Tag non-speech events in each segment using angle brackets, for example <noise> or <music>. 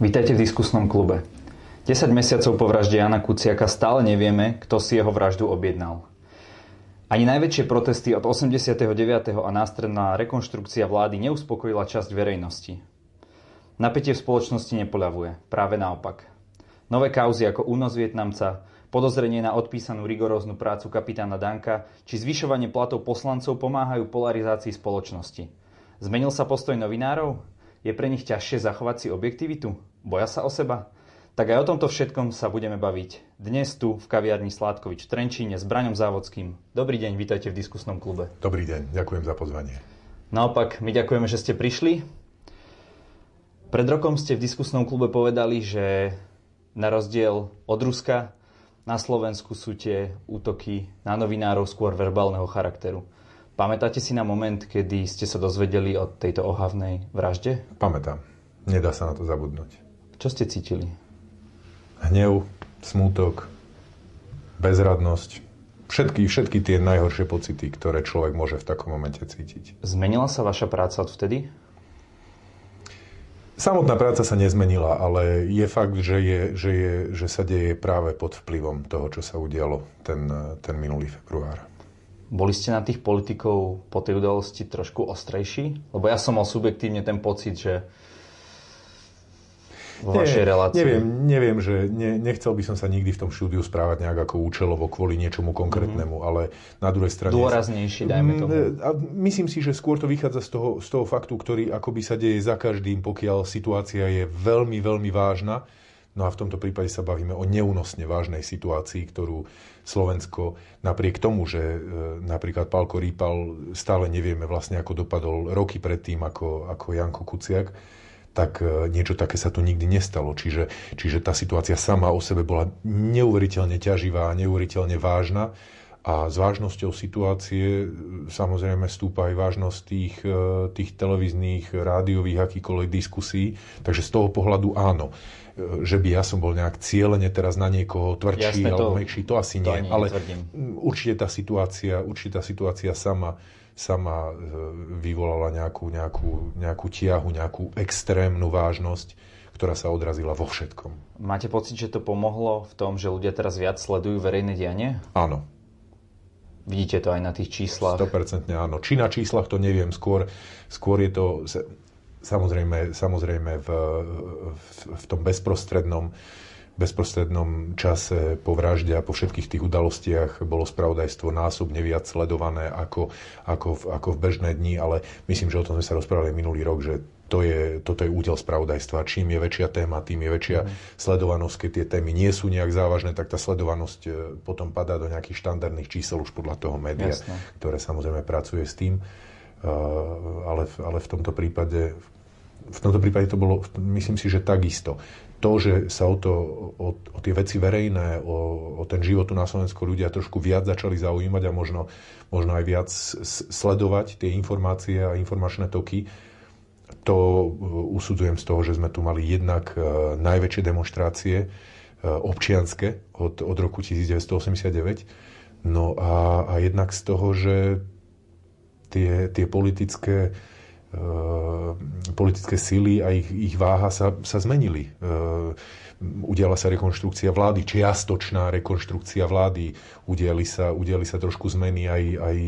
Vítajte v diskusnom klube. 10 mesiacov po vražde Jana Kuciaka stále nevieme, kto si jeho vraždu objednal. Ani najväčšie protesty od 89. a následná rekonštrukcia vlády neuspokojila časť verejnosti. Napätie v spoločnosti nepoľavuje, práve naopak. Nové kauzy ako únos Vietnamca, podozrenie na odpísanú rigoróznu prácu kapitána Danka či zvyšovanie platov poslancov pomáhajú polarizácii spoločnosti. Zmenil sa postoj novinárov? Je pre nich ťažšie zachovať si objektivitu? Boja sa o seba? Tak aj o tomto všetkom sa budeme baviť. Dnes tu v kaviarni Sládkovič v Trenčíne s Braňom Závodským. Dobrý deň, vítajte v diskusnom klube. Dobrý deň, ďakujem za pozvanie. Naopak, my ďakujeme, že ste prišli. Pred rokom ste v diskusnom klube povedali, že na rozdiel od Ruska na Slovensku sú tie útoky na novinárov skôr verbálneho charakteru. Pamätáte si na moment, kedy ste sa dozvedeli o tejto ohavnej vražde? Pamätám. Nedá sa na to zabudnúť. Čo ste cítili? Hnev, smútok, bezradnosť. Všetky, všetky tie najhoršie pocity, ktoré človek môže v takom momente cítiť. Zmenila sa vaša práca odvtedy? Samotná práca sa nezmenila, ale je fakt, že, je, že, je, že sa deje práve pod vplyvom toho, čo sa udialo ten, ten minulý február. Boli ste na tých politikov po tej udalosti trošku ostrejší? Lebo ja som mal subjektívne ten pocit, že vo vašej relácii? Neviem, neviem že ne, nechcel by som sa nikdy v tom štúdiu správať nejak ako účelovo kvôli niečomu konkrétnemu, mm-hmm. ale na druhej strane... Dôraznejší, dajme tomu. A myslím si, že skôr to vychádza z toho, z toho faktu, ktorý akoby sa deje za každým, pokiaľ situácia je veľmi, veľmi vážna. No a v tomto prípade sa bavíme o neúnosne vážnej situácii, ktorú Slovensko napriek tomu, že e, napríklad Pálko Rýpal stále nevieme vlastne, ako dopadol roky predtým ako, ako Janko Kuciak, tak e, niečo také sa tu nikdy nestalo. Čiže, čiže tá situácia sama o sebe bola neuveriteľne ťaživá, neuveriteľne vážna a s vážnosťou situácie e, samozrejme stúpa aj vážnosť tých, tých televíznych, rádiových, akýkoľvek diskusí. Takže z toho pohľadu áno že by ja som bol nejak cieľene teraz na niekoho tvrdší Jasne, alebo mekší, to asi to nie. Ale určite tá situácia, určite tá situácia sama sama e, vyvolala nejakú, nejakú, nejakú tiahu, nejakú extrémnu vážnosť, ktorá sa odrazila vo všetkom. Máte pocit, že to pomohlo v tom, že ľudia teraz viac sledujú verejné dianie? Áno. Vidíte to aj na tých číslach? 100% áno. Či na číslach to neviem, skôr, skôr je to samozrejme, samozrejme v, v, v tom bezprostrednom bezprostrednom čase po vražde a po všetkých tých udalostiach bolo spravodajstvo násobne viac sledované ako, ako, ako v bežné dni, ale myslím, že o tom sme sa rozprávali minulý rok, že to je, toto je údel spravodajstva. Čím je väčšia téma, tým je väčšia mm. sledovanosť. Keď tie témy nie sú nejak závažné, tak tá sledovanosť e, potom padá do nejakých štandardných čísel už podľa toho média, Jasne. ktoré samozrejme pracuje s tým. Uh, ale, ale v tomto prípade v tomto prípade to bolo, myslím si, že takisto. To, že sa o, to, o, o tie veci verejné, o, o ten život tu na Slovensku ľudia trošku viac začali zaujímať a možno, možno aj viac sledovať tie informácie a informačné toky, to uh, usudzujem z toho, že sme tu mali jednak uh, najväčšie demonstrácie občianske od, od roku 1989, no a, a jednak z toho, že tie, tie politické Ehm, politické síly a ich, ich váha sa, sa zmenili. Ehm, udiala sa rekonštrukcia vlády, čiastočná rekonštrukcia vlády, udiali sa, udiali sa trošku zmeny aj, aj,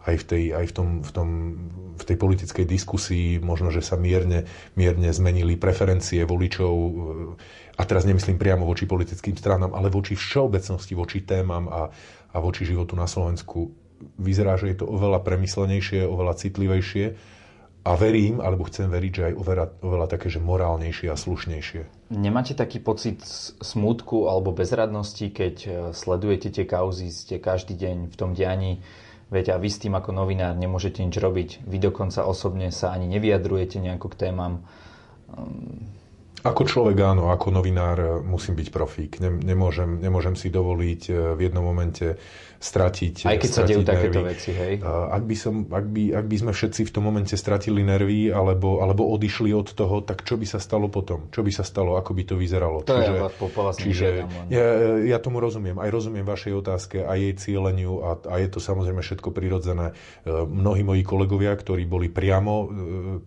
aj, v, tej, aj v, tom, v, tom, v tej politickej diskusii, možno, že sa mierne, mierne zmenili preferencie voličov, a teraz nemyslím priamo voči politickým stranám, ale voči všeobecnosti, voči témam a, a voči životu na Slovensku. Vyzerá, že je to oveľa premyslenejšie, oveľa citlivejšie a verím, alebo chcem veriť, že aj oveľa, oveľa také, že morálnejšie a slušnejšie. Nemáte taký pocit smútku alebo bezradnosti, keď e, sledujete tie kauzy, ste každý deň v tom dianí, veď a vy s tým ako novinár nemôžete nič robiť, vy dokonca osobne sa ani nevyjadrujete nejako k témam. Ako človek áno, ako novinár e, musím byť profík. Nemôžem, nemôžem si dovoliť e, v jednom momente stratiť Aj keď stratiť sa dejú nervy. takéto veci, hej? Ak by, som, ak, by, ak by sme všetci v tom momente stratili nervy alebo, alebo odišli od toho, tak čo by sa stalo potom? Čo by sa stalo? Ako by to vyzeralo? To čiže, je čiže ja, ja tomu rozumiem. Aj rozumiem vašej otázke a jej cieľeniu a, a je to samozrejme všetko prirodzené. E, mnohí moji kolegovia, ktorí boli priamo e,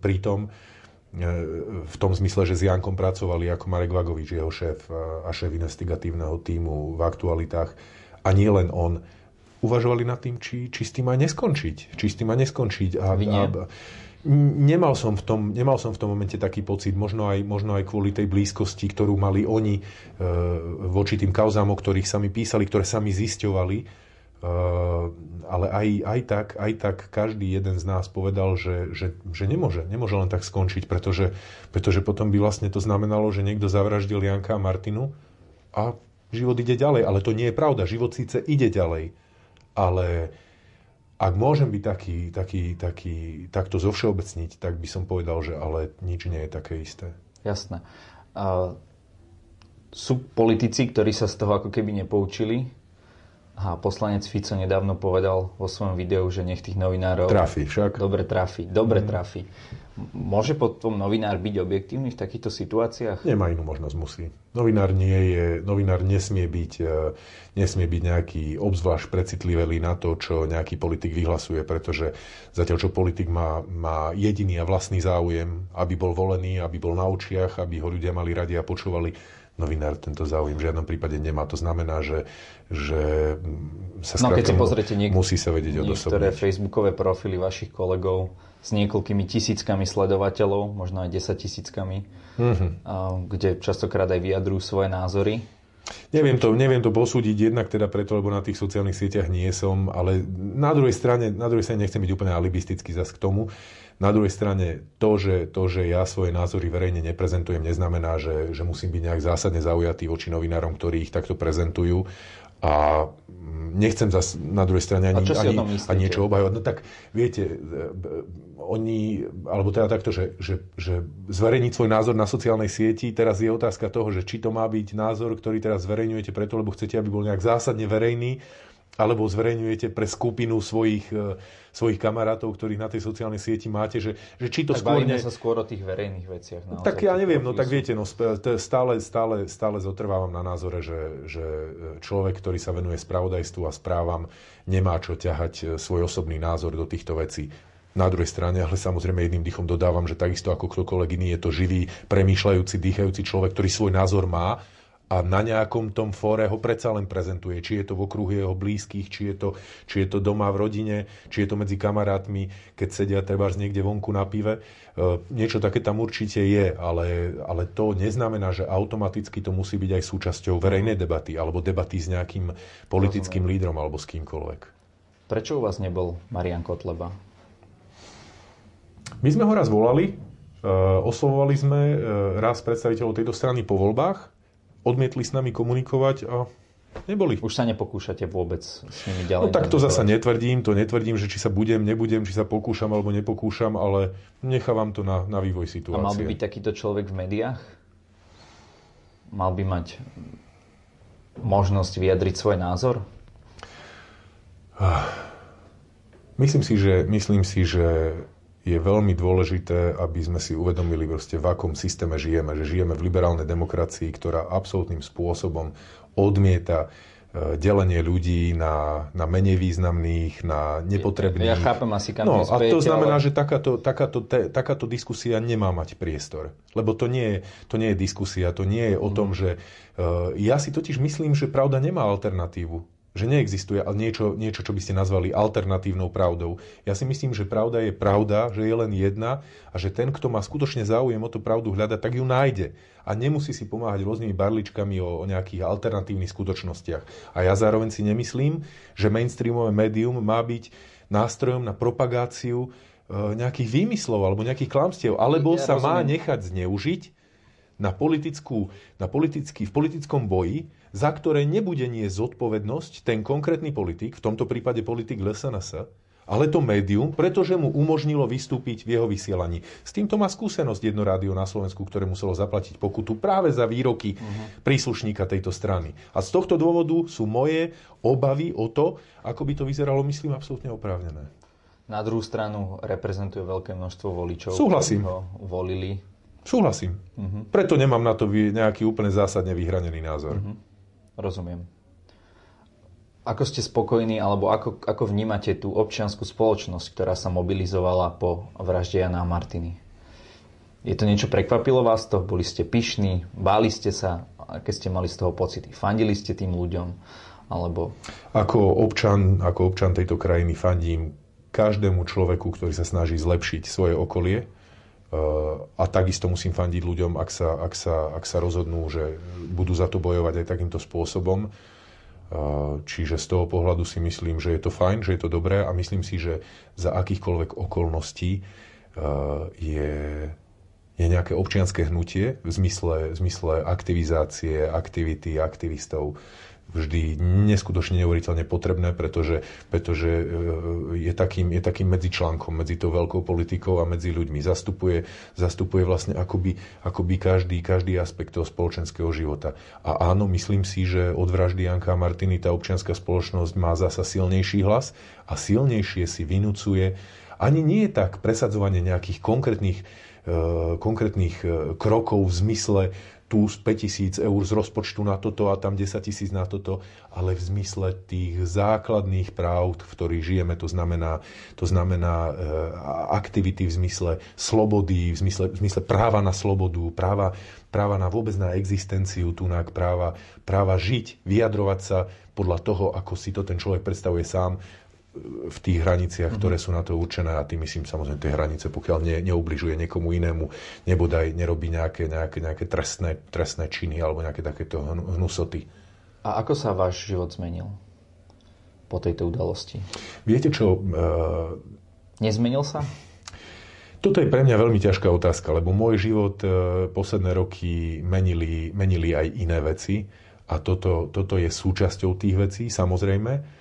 pri tom, v tom zmysle, že s Jankom pracovali ako Marek Vagovič, jeho šéf a šéf investigatívneho týmu v aktualitách. A nie len on. Uvažovali nad tým, či, či s tým aj neskončiť. Či s tým aj neskončiť. A, a, nemal som, v tom, nemal som v tom momente taký pocit, možno aj, možno aj kvôli tej blízkosti, ktorú mali oni e, voči tým kauzám, o ktorých sa mi písali, ktoré sa mi zisťovali ale aj, aj, tak, aj tak každý jeden z nás povedal, že, že, že nemôže, nemôže len tak skončiť, pretože, pretože potom by vlastne to znamenalo, že niekto zavraždil Janka a Martinu a život ide ďalej. Ale to nie je pravda. Život síce ide ďalej, ale ak môžem byť taký, taký, taký, takto zovšeobecniť, tak by som povedal, že ale nič nie je také isté. Jasné. Uh, sú politici, ktorí sa z toho ako keby nepoučili, a poslanec Fico nedávno povedal vo svojom videu, že nech tých novinárov... Trafi však. Dobre trafi, dobre mm. trafi. Môže potom novinár byť objektívny v takýchto situáciách? Nemá inú možnosť, musí. Novinár, nie je, novinár nesmie, byť, e, nesmie byť nejaký obzvlášť precitlivý na to, čo nejaký politik vyhlasuje, pretože zatiaľ, čo politik má, má jediný a vlastný záujem, aby bol volený, aby bol na očiach, aby ho ľudia mali radi a počúvali, novinár tento záujem v žiadnom prípade nemá. To znamená, že, že sa no, keď si pozrite niek- musí sa vedieť niektoré facebookové profily vašich kolegov s niekoľkými tisíckami sledovateľov, možno aj 10 tisíckami, mm-hmm. kde častokrát aj vyjadrujú svoje názory. Neviem to, neviem to posúdiť jednak teda preto, lebo na tých sociálnych sieťach nie som, ale na druhej strane, na druhej strane nechcem byť úplne alibistický zas k tomu. Na druhej strane, to že, to, že ja svoje názory verejne neprezentujem, neznamená, že, že musím byť nejak zásadne zaujatý voči novinárom, ktorí ich takto prezentujú. A nechcem zase na druhej strane ani, ani, ani niečo obhajovať. No tak viete, e, oni, alebo teda takto, že, že, že zverejniť svoj názor na sociálnej sieti, teraz je otázka toho, že či to má byť názor, ktorý teraz zverejňujete preto, lebo chcete, aby bol nejak zásadne verejný, alebo zverejňujete pre skupinu svojich, e, svojich kamarátov, ktorých na tej sociálnej sieti máte, že, že či to tak skôr... Ne... sa skôr o tých verejných veciach. Naozaj, tak ja neviem, no tak viete, no stále, stále, stále zotrvávam na názore, že, že človek, ktorý sa venuje spravodajstvu a správam, nemá čo ťahať e, svoj osobný názor do týchto vecí. Na druhej strane, ale samozrejme jedným dýchom dodávam, že takisto ako ktokoľvek iný je to živý, premýšľajúci, dýchajúci človek, ktorý svoj názor má a na nejakom tom fóre ho predsa len prezentuje. Či je to v okruhu jeho blízkych, či je to, či je to doma v rodine, či je to medzi kamarátmi, keď sedia treba niekde vonku na pive. E, niečo také tam určite je, ale, ale to neznamená, že automaticky to musí byť aj súčasťou verejnej debaty alebo debaty s nejakým politickým Rozumiem. lídrom alebo s kýmkoľvek. Prečo u vás nebol Marian Kotleba? My sme ho raz volali, e, oslovovali sme e, raz predstaviteľov tejto strany po voľbách odmietli s nami komunikovať a neboli. Už sa nepokúšate vôbec s nimi ďalej? No tak to zasa netvrdím, to netvrdím, že či sa budem, nebudem, či sa pokúšam alebo nepokúšam, ale nechávam to na, na vývoj situácie. A mal by byť takýto človek v médiách? Mal by mať možnosť vyjadriť svoj názor? Myslím si, že, myslím si, že je veľmi dôležité, aby sme si uvedomili, proste, v akom systéme žijeme. Že žijeme v liberálnej demokracii, ktorá absolútnym spôsobom odmieta e, delenie ľudí na, na menej významných, na nepotrebných. Ja chápem asi, kam No a to znamená, ale... že takáto, takáto, te, takáto diskusia nemá mať priestor. Lebo to nie je, to nie je diskusia, to nie je o tom, mhm. že uh, ja si totiž myslím, že pravda nemá alternatívu že neexistuje niečo, niečo, čo by ste nazvali alternatívnou pravdou. Ja si myslím, že pravda je pravda, že je len jedna a že ten, kto má skutočne záujem o tú pravdu hľadať, tak ju nájde. A nemusí si pomáhať rôznymi barličkami o, o nejakých alternatívnych skutočnostiach. A ja zároveň si nemyslím, že mainstreamové médium má byť nástrojom na propagáciu e, nejakých výmyslov alebo nejakých klamstiev, alebo ja sa rozumiem. má nechať zneužiť na, politickú, na politický, v politickom boji za ktoré nebude nie zodpovednosť ten konkrétny politik, v tomto prípade politik LSNS, ale to médium, pretože mu umožnilo vystúpiť v jeho vysielaní. S týmto má skúsenosť jedno rádio na Slovensku, ktoré muselo zaplatiť pokutu práve za výroky uh-huh. príslušníka tejto strany. A z tohto dôvodu sú moje obavy o to, ako by to vyzeralo, myslím, absolútne oprávnené. Na druhú stranu reprezentuje veľké množstvo voličov, Súhlasím. ktorí ho volili. Súhlasím. Uh-huh. Preto nemám na to nejaký úplne zásadne vyhranený názor. Uh-huh. Rozumiem. Ako ste spokojní, alebo ako, ako vnímate tú občianskú spoločnosť, ktorá sa mobilizovala po vražde Jana Martiny? Je to niečo prekvapilo vás to? Boli ste pyšní? Báli ste sa? Aké ste mali z toho pocity? Fandili ste tým ľuďom? Alebo... Ako občan, ako občan tejto krajiny fandím každému človeku, ktorý sa snaží zlepšiť svoje okolie. A takisto musím fandiť ľuďom, ak sa, ak, sa, ak sa rozhodnú, že budú za to bojovať aj takýmto spôsobom. Čiže z toho pohľadu si myslím, že je to fajn, že je to dobré a myslím si, že za akýchkoľvek okolností je, je nejaké občianské hnutie v zmysle, v zmysle aktivizácie, aktivity aktivistov vždy neskutočne neuveriteľne potrebné, pretože, pretože e, je, takým, je takým medzičlánkom medzi tou veľkou politikou a medzi ľuďmi. Zastupuje, zastupuje vlastne akoby, akoby každý, každý aspekt toho spoločenského života. A áno, myslím si, že od vraždy Janka a Martiny tá občianská spoločnosť má zasa silnejší hlas a silnejšie si vynúcuje ani nie je tak presadzovanie nejakých konkrétnych, e, konkrétnych e, krokov v zmysle tu z 5000 eur z rozpočtu na toto a tam 10 tisíc na toto, ale v zmysle tých základných práv, v ktorých žijeme, to znamená, to znamená e, aktivity v zmysle slobody, v zmysle, v zmysle práva na slobodu, práva, práva na vôbec na existenciu, tunak práva, práva žiť, vyjadrovať sa podľa toho, ako si to ten človek predstavuje sám, v tých hraniciach, ktoré sú na to určené a tým myslím samozrejme tie hranice, pokiaľ ne, neubližuje niekomu inému, nebodaj nerobí nejaké, nejaké, nejaké trestné, trestné činy alebo nejaké takéto hnusoty. A ako sa váš život zmenil po tejto udalosti? Viete čo? Uh... Nezmenil sa? Toto je pre mňa veľmi ťažká otázka, lebo môj život uh, posledné roky menili, menili aj iné veci a toto, toto je súčasťou tých vecí, samozrejme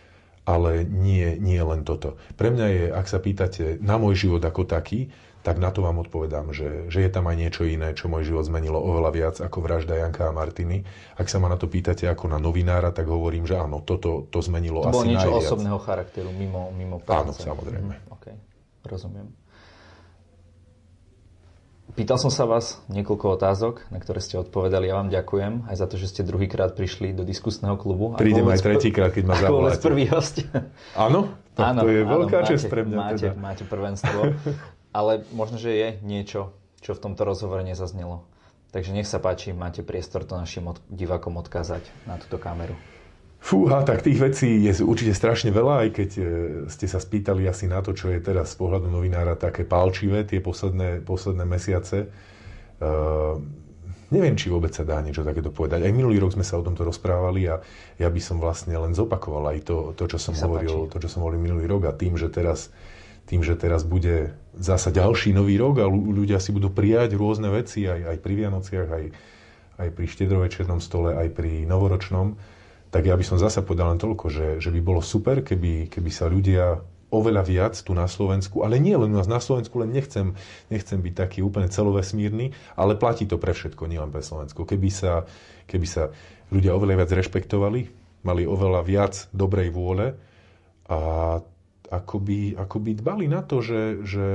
ale nie, nie len toto. Pre mňa je, ak sa pýtate na môj život ako taký, tak na to vám odpovedám, že, že je tam aj niečo iné, čo môj život zmenilo oveľa viac ako vražda Janka a Martiny. Ak sa ma na to pýtate ako na novinára, tak hovorím, že áno, toto to zmenilo to asi bolo niečo najviac. osobného charakteru, mimo, mimo práce. Áno, samozrejme. Mm, OK, rozumiem. Pýtal som sa vás niekoľko otázok, na ktoré ste odpovedali. Ja vám ďakujem aj za to, že ste druhýkrát prišli do diskusného klubu. Prídem aj tretíkrát, keď ma zavoláte. prvý host. Áno? áno, to je veľká čest pre mňa. Máte, teda. máte prvenstvo. Ale možno, že je niečo, čo v tomto rozhovore nezaznelo. Takže nech sa páči, máte priestor to našim od, divákom odkázať na túto kameru. Fúha, tak tých vecí je určite strašne veľa, aj keď e, ste sa spýtali asi na to, čo je teraz z pohľadu novinára také palčivé tie posledné, posledné mesiace. Uh, neviem, či vôbec sa dá niečo takéto povedať. Aj minulý rok sme sa o tomto rozprávali a ja by som vlastne len zopakoval aj to, to čo som hovoril, to, čo som hovoril minulý rok a tým, že teraz tým, že teraz bude zasa ďalší nový rok a ľudia si budú prijať rôzne veci aj, aj pri Vianociach, aj, aj pri štedrovečernom stole, aj pri novoročnom, tak ja by som zasa povedal len toľko, že, že by bolo super, keby, keby sa ľudia oveľa viac tu na Slovensku, ale nie len u nás na Slovensku, len nechcem, nechcem byť taký úplne celovesmírny, ale platí to pre všetko, nielen pre Slovensko. Keby sa, keby sa ľudia oveľa viac rešpektovali, mali oveľa viac dobrej vôle a akoby, akoby dbali na to, že, že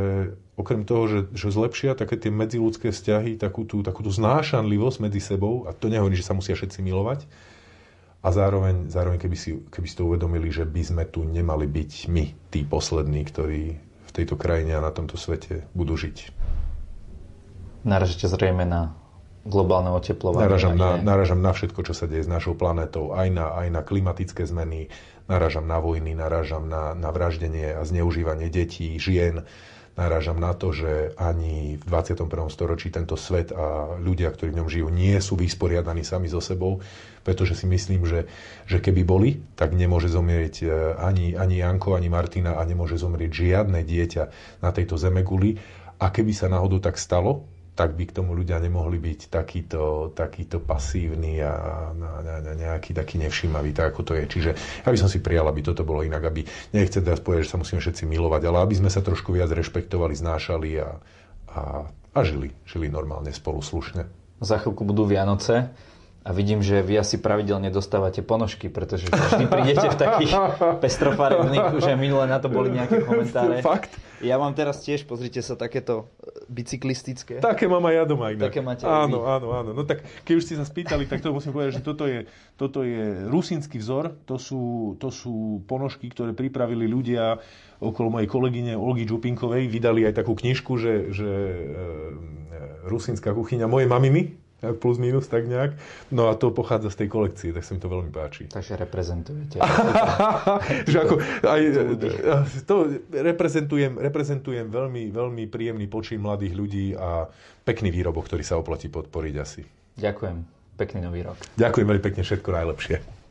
okrem toho, že, že zlepšia také tie medziludské vzťahy, takú tú, takú tú znášanlivosť medzi sebou, a to nehovorí, že sa musia všetci milovať, a zároveň, zároveň keby, si, keby si to uvedomili, že by sme tu nemali byť my, tí poslední, ktorí v tejto krajine a na tomto svete budú žiť. Naražate zrejme na globálne oteplovanie. Naražam na, naražam na všetko, čo sa deje s našou planetou, aj na, aj na klimatické zmeny, naražam na vojny, naražam na, na vraždenie a zneužívanie detí, žien, narážam na to, že ani v 21. storočí tento svet a ľudia, ktorí v ňom žijú, nie sú vysporiadaní sami so sebou, pretože si myslím, že, že keby boli, tak nemôže zomrieť e, ani, ani Janko, ani Martina a nemôže zomrieť žiadne dieťa na tejto zemeguli. A keby sa náhodou tak stalo, tak by k tomu ľudia nemohli byť takýto, takýto pasívny a, a, a nejaký taký nevšímavý, tak ako to je. Čiže ja by som si prijal, aby toto bolo inak, aby nechce teraz povedať, že sa musíme všetci milovať, ale aby sme sa trošku viac rešpektovali, znášali a, a, a žili, žili normálne spolu slušne. Za chvíľku budú Vianoce. A vidím, že vy asi pravidelne dostávate ponožky, pretože vždy prídete v takých pestrofarebných, že minule na to boli nejaké komentáre. Fakt? Ja mám teraz tiež, pozrite sa, takéto bicyklistické. Také mám aj ja doma inak. Také máte áno, áno, áno. No tak keď už ste sa spýtali, tak to musím povedať, že toto je, toto je rusínsky vzor. To sú, to sú ponožky, ktoré pripravili ľudia okolo mojej kolegyne Olgy Čupinkovej. Vydali aj takú knižku, že, že rusínska kuchyňa mojej maminy, <laughs> plus minus tak nejak. No a to pochádza z tej kolekcie, tak sa mi to veľmi páči. Takže reprezentujete. <laughs> <laughs> že ako, aj, to reprezentujem, reprezentujem veľmi, veľmi príjemný počin mladých ľudí a pekný výrobok, ktorý sa oplatí podporiť asi. Ďakujem. Pekný nový rok. Ďakujem veľmi pekne, všetko najlepšie.